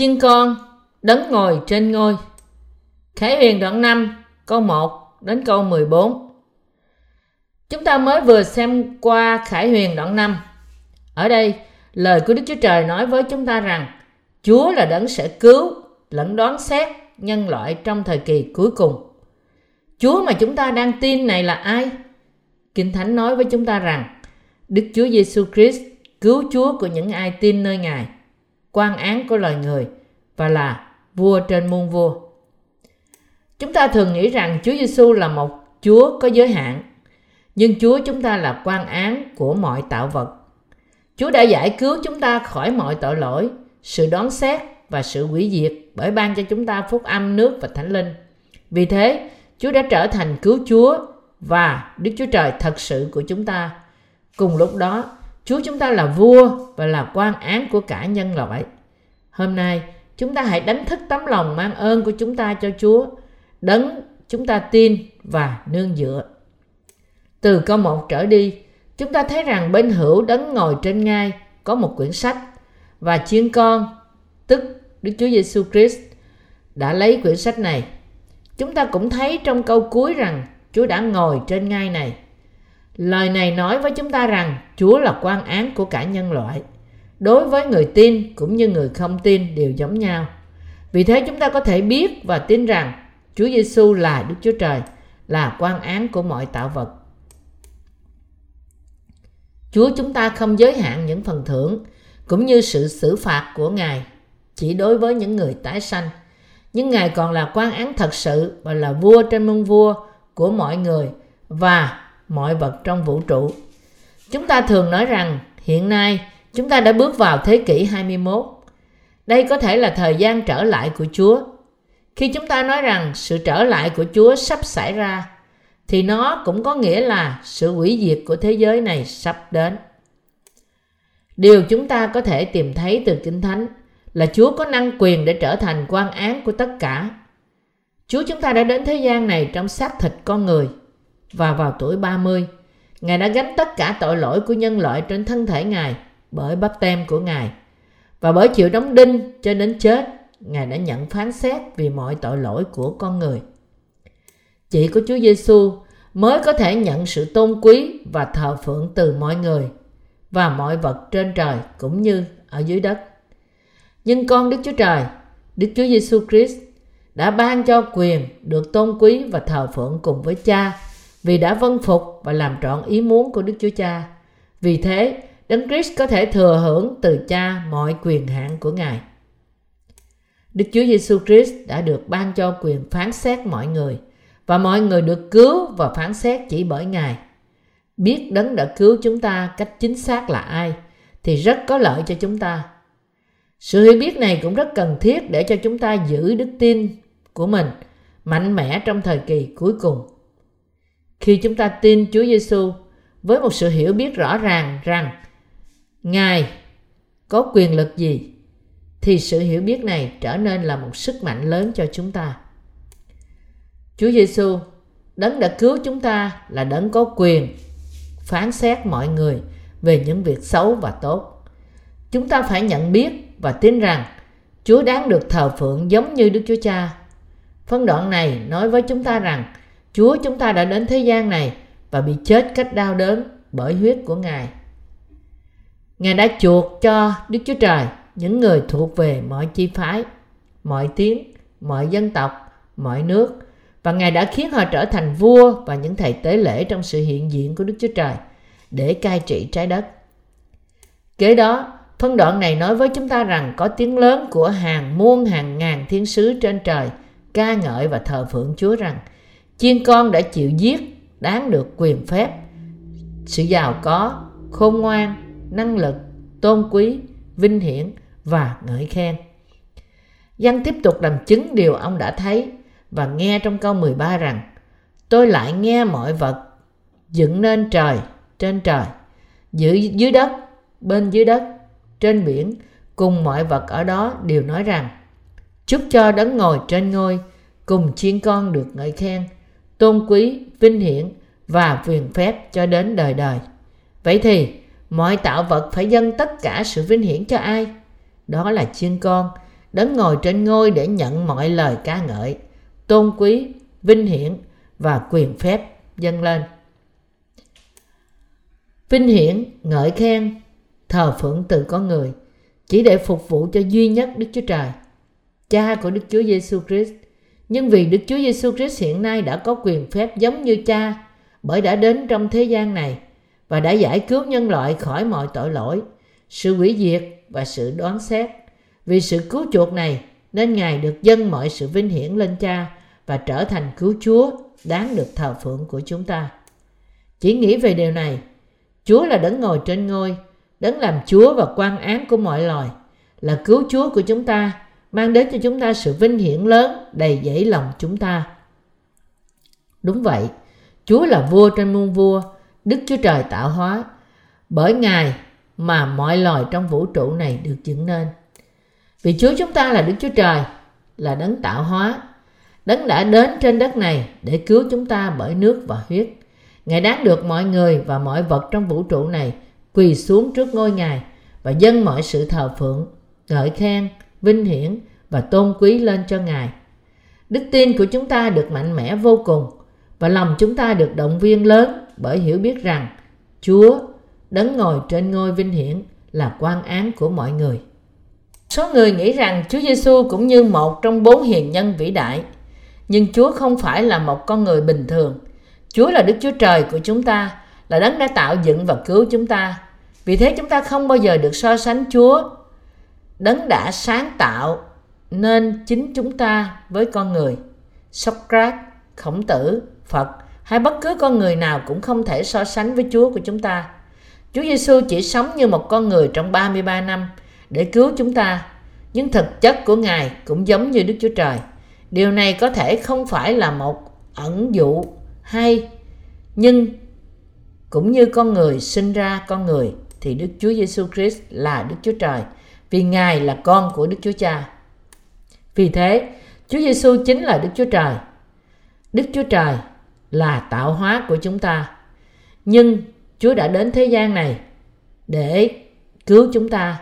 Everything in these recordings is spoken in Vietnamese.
chiên con đấng ngồi trên ngôi. Khải huyền đoạn 5 câu 1 đến câu 14 Chúng ta mới vừa xem qua Khải huyền đoạn 5 Ở đây lời của Đức Chúa Trời nói với chúng ta rằng Chúa là đấng sẽ cứu lẫn đoán xét nhân loại trong thời kỳ cuối cùng. Chúa mà chúng ta đang tin này là ai? Kinh Thánh nói với chúng ta rằng Đức Chúa Giêsu Christ cứu Chúa của những ai tin nơi Ngài, quan án của loài người và là vua trên muôn vua. Chúng ta thường nghĩ rằng Chúa Giêsu là một Chúa có giới hạn, nhưng Chúa chúng ta là quan án của mọi tạo vật. Chúa đã giải cứu chúng ta khỏi mọi tội lỗi, sự đoán xét và sự hủy diệt bởi ban cho chúng ta phúc âm nước và thánh linh. Vì thế, Chúa đã trở thành cứu Chúa và Đức Chúa Trời thật sự của chúng ta. Cùng lúc đó, Chúa chúng ta là vua và là quan án của cả nhân loại. Hôm nay, chúng ta hãy đánh thức tấm lòng mang ơn của chúng ta cho Chúa, đấng chúng ta tin và nương dựa. Từ câu 1 trở đi, chúng ta thấy rằng bên hữu đấng ngồi trên ngai có một quyển sách và chiên con, tức Đức Chúa Giêsu Christ đã lấy quyển sách này. Chúng ta cũng thấy trong câu cuối rằng Chúa đã ngồi trên ngai này. Lời này nói với chúng ta rằng Chúa là quan án của cả nhân loại. Đối với người tin cũng như người không tin đều giống nhau. Vì thế chúng ta có thể biết và tin rằng Chúa Giêsu là Đức Chúa Trời, là quan án của mọi tạo vật. Chúa chúng ta không giới hạn những phần thưởng cũng như sự xử phạt của Ngài chỉ đối với những người tái sanh. Nhưng Ngài còn là quan án thật sự và là vua trên muôn vua của mọi người và mọi vật trong vũ trụ. Chúng ta thường nói rằng, hiện nay, chúng ta đã bước vào thế kỷ 21. Đây có thể là thời gian trở lại của Chúa. Khi chúng ta nói rằng sự trở lại của Chúa sắp xảy ra, thì nó cũng có nghĩa là sự hủy diệt của thế giới này sắp đến. Điều chúng ta có thể tìm thấy từ Kinh Thánh là Chúa có năng quyền để trở thành quan án của tất cả. Chúa chúng ta đã đến thế gian này trong xác thịt con người và vào tuổi 30, Ngài đã gánh tất cả tội lỗi của nhân loại trên thân thể Ngài bởi bắp tem của Ngài. Và bởi chịu đóng đinh cho đến chết, Ngài đã nhận phán xét vì mọi tội lỗi của con người. Chỉ có Chúa Giêsu mới có thể nhận sự tôn quý và thờ phượng từ mọi người và mọi vật trên trời cũng như ở dưới đất. Nhưng con Đức Chúa Trời, Đức Chúa Giêsu Christ đã ban cho quyền được tôn quý và thờ phượng cùng với Cha vì đã vâng phục và làm trọn ý muốn của Đức Chúa Cha. Vì thế, Đấng Christ có thể thừa hưởng từ Cha mọi quyền hạn của Ngài. Đức Chúa Giêsu Christ đã được ban cho quyền phán xét mọi người và mọi người được cứu và phán xét chỉ bởi Ngài. Biết đấng đã cứu chúng ta cách chính xác là ai thì rất có lợi cho chúng ta. Sự hiểu biết này cũng rất cần thiết để cho chúng ta giữ đức tin của mình mạnh mẽ trong thời kỳ cuối cùng. Khi chúng ta tin Chúa Giêsu với một sự hiểu biết rõ ràng rằng Ngài có quyền lực gì thì sự hiểu biết này trở nên là một sức mạnh lớn cho chúng ta. Chúa Giêsu, đấng đã cứu chúng ta là đấng có quyền phán xét mọi người về những việc xấu và tốt. Chúng ta phải nhận biết và tin rằng Chúa đáng được thờ phượng giống như Đức Chúa Cha. Phân đoạn này nói với chúng ta rằng Chúa chúng ta đã đến thế gian này và bị chết cách đau đớn bởi huyết của Ngài. Ngài đã chuộc cho Đức Chúa Trời những người thuộc về mọi chi phái, mọi tiếng, mọi dân tộc, mọi nước và Ngài đã khiến họ trở thành vua và những thầy tế lễ trong sự hiện diện của Đức Chúa Trời để cai trị trái đất. Kế đó, phân đoạn này nói với chúng ta rằng có tiếng lớn của hàng muôn hàng ngàn thiên sứ trên trời ca ngợi và thờ phượng Chúa rằng chiên con đã chịu giết đáng được quyền phép. Sự giàu có khôn ngoan năng lực tôn quý vinh hiển và ngợi khen. Văn tiếp tục làm chứng điều ông đã thấy và nghe trong câu 13 rằng Tôi lại nghe mọi vật dựng nên trời, trên trời, giữ dưới đất, bên dưới đất, trên biển, cùng mọi vật ở đó đều nói rằng Chúc cho đấng ngồi trên ngôi, cùng chiên con được ngợi khen, tôn quý, vinh hiển và quyền phép cho đến đời đời. Vậy thì, mọi tạo vật phải dâng tất cả sự vinh hiển cho ai? Đó là chiên con, đấng ngồi trên ngôi để nhận mọi lời ca ngợi, tôn quý, vinh hiển và quyền phép dâng lên. Vinh hiển, ngợi khen, thờ phượng từ con người chỉ để phục vụ cho duy nhất Đức Chúa Trời, Cha của Đức Chúa Giêsu Christ. Nhưng vì Đức Chúa Giêsu Christ hiện nay đã có quyền phép giống như Cha, bởi đã đến trong thế gian này và đã giải cứu nhân loại khỏi mọi tội lỗi, sự hủy diệt và sự đoán xét. Vì sự cứu chuộc này nên Ngài được dâng mọi sự vinh hiển lên Cha và trở thành cứu Chúa đáng được thờ phượng của chúng ta. Chỉ nghĩ về điều này, Chúa là đấng ngồi trên ngôi, đấng làm Chúa và quan án của mọi loài, là cứu Chúa của chúng ta, mang đến cho chúng ta sự vinh hiển lớn đầy dẫy lòng chúng ta. Đúng vậy, Chúa là vua trên muôn vua, Đức Chúa Trời tạo hóa. Bởi Ngài mà mọi loài trong vũ trụ này được dựng nên. Vì Chúa chúng ta là Đức Chúa Trời, là đấng tạo hóa. Đấng đã đến trên đất này để cứu chúng ta bởi nước và huyết. Ngài đáng được mọi người và mọi vật trong vũ trụ này quỳ xuống trước ngôi Ngài và dâng mọi sự thờ phượng, ngợi khen, vinh hiển và tôn quý lên cho Ngài. Đức tin của chúng ta được mạnh mẽ vô cùng và lòng chúng ta được động viên lớn bởi hiểu biết rằng Chúa đấng ngồi trên ngôi vinh hiển là quan án của mọi người. Số người nghĩ rằng Chúa Giêsu cũng như một trong bốn hiền nhân vĩ đại, nhưng Chúa không phải là một con người bình thường. Chúa là Đức Chúa Trời của chúng ta, là đấng đã tạo dựng và cứu chúng ta. Vì thế chúng ta không bao giờ được so sánh Chúa, đấng đã sáng tạo nên chính chúng ta với con người. Socrates, Khổng Tử, Phật hay bất cứ con người nào cũng không thể so sánh với Chúa của chúng ta. Chúa Giêsu chỉ sống như một con người trong 33 năm để cứu chúng ta, nhưng thực chất của Ngài cũng giống như Đức Chúa Trời. Điều này có thể không phải là một ẩn dụ hay, nhưng cũng như con người sinh ra con người thì Đức Chúa Giêsu Christ là Đức Chúa Trời, vì Ngài là con của Đức Chúa Cha. Vì thế, Chúa Giêsu chính là Đức Chúa Trời. Đức Chúa Trời là tạo hóa của chúng ta. Nhưng Chúa đã đến thế gian này để cứu chúng ta.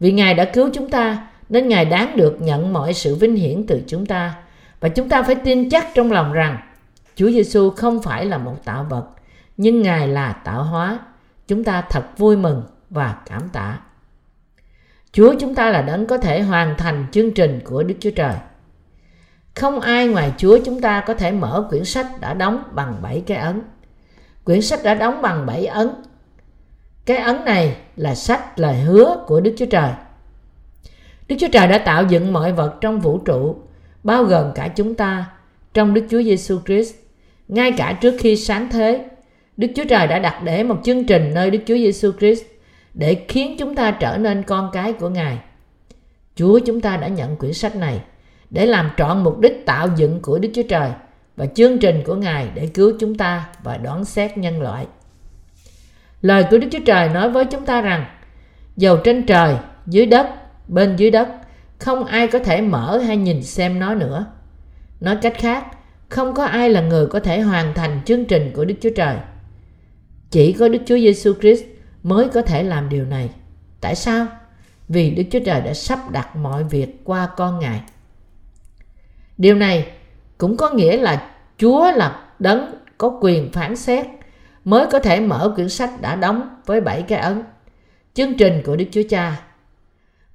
Vì Ngài đã cứu chúng ta nên Ngài đáng được nhận mọi sự vinh hiển từ chúng ta. Và chúng ta phải tin chắc trong lòng rằng Chúa Giêsu không phải là một tạo vật, nhưng Ngài là tạo hóa. Chúng ta thật vui mừng và cảm tạ. Chúa chúng ta là đấng có thể hoàn thành chương trình của Đức Chúa Trời. Không ai ngoài Chúa chúng ta có thể mở quyển sách đã đóng bằng bảy cái ấn. Quyển sách đã đóng bằng bảy ấn. Cái ấn này là sách lời hứa của Đức Chúa Trời. Đức Chúa Trời đã tạo dựng mọi vật trong vũ trụ, bao gồm cả chúng ta, trong Đức Chúa Giêsu Christ. Ngay cả trước khi sáng thế, Đức Chúa Trời đã đặt để một chương trình nơi Đức Chúa Giêsu Christ để khiến chúng ta trở nên con cái của Ngài. Chúa chúng ta đã nhận quyển sách này để làm trọn mục đích tạo dựng của Đức Chúa Trời và chương trình của Ngài để cứu chúng ta và đoán xét nhân loại. Lời của Đức Chúa Trời nói với chúng ta rằng dầu trên trời, dưới đất, bên dưới đất không ai có thể mở hay nhìn xem nó nữa. Nói cách khác, không có ai là người có thể hoàn thành chương trình của Đức Chúa Trời. Chỉ có Đức Chúa Giêsu Christ mới có thể làm điều này. Tại sao? Vì Đức Chúa Trời đã sắp đặt mọi việc qua con Ngài. Điều này cũng có nghĩa là Chúa là đấng có quyền phán xét mới có thể mở quyển sách đã đóng với bảy cái ấn. Chương trình của Đức Chúa Cha.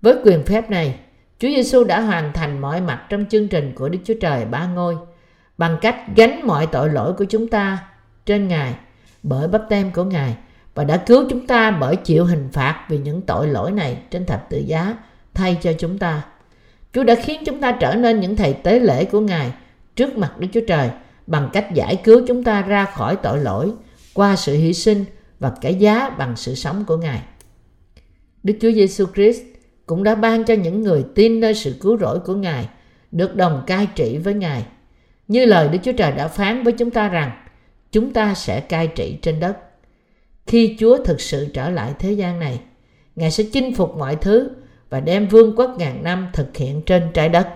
Với quyền phép này, Chúa Giêsu đã hoàn thành mọi mặt trong chương trình của Đức Chúa Trời ba ngôi bằng cách gánh mọi tội lỗi của chúng ta trên Ngài bởi bắp tem của Ngài và đã cứu chúng ta bởi chịu hình phạt vì những tội lỗi này trên thập tự giá, thay cho chúng ta. Chúa đã khiến chúng ta trở nên những thầy tế lễ của Ngài trước mặt Đức Chúa Trời bằng cách giải cứu chúng ta ra khỏi tội lỗi, qua sự hy sinh và cái giá bằng sự sống của Ngài. Đức Chúa Giêsu Christ cũng đã ban cho những người tin nơi sự cứu rỗi của Ngài được đồng cai trị với Ngài. Như lời Đức Chúa Trời đã phán với chúng ta rằng, chúng ta sẽ cai trị trên đất. Khi Chúa thực sự trở lại thế gian này, Ngài sẽ chinh phục mọi thứ và đem vương quốc ngàn năm thực hiện trên trái đất.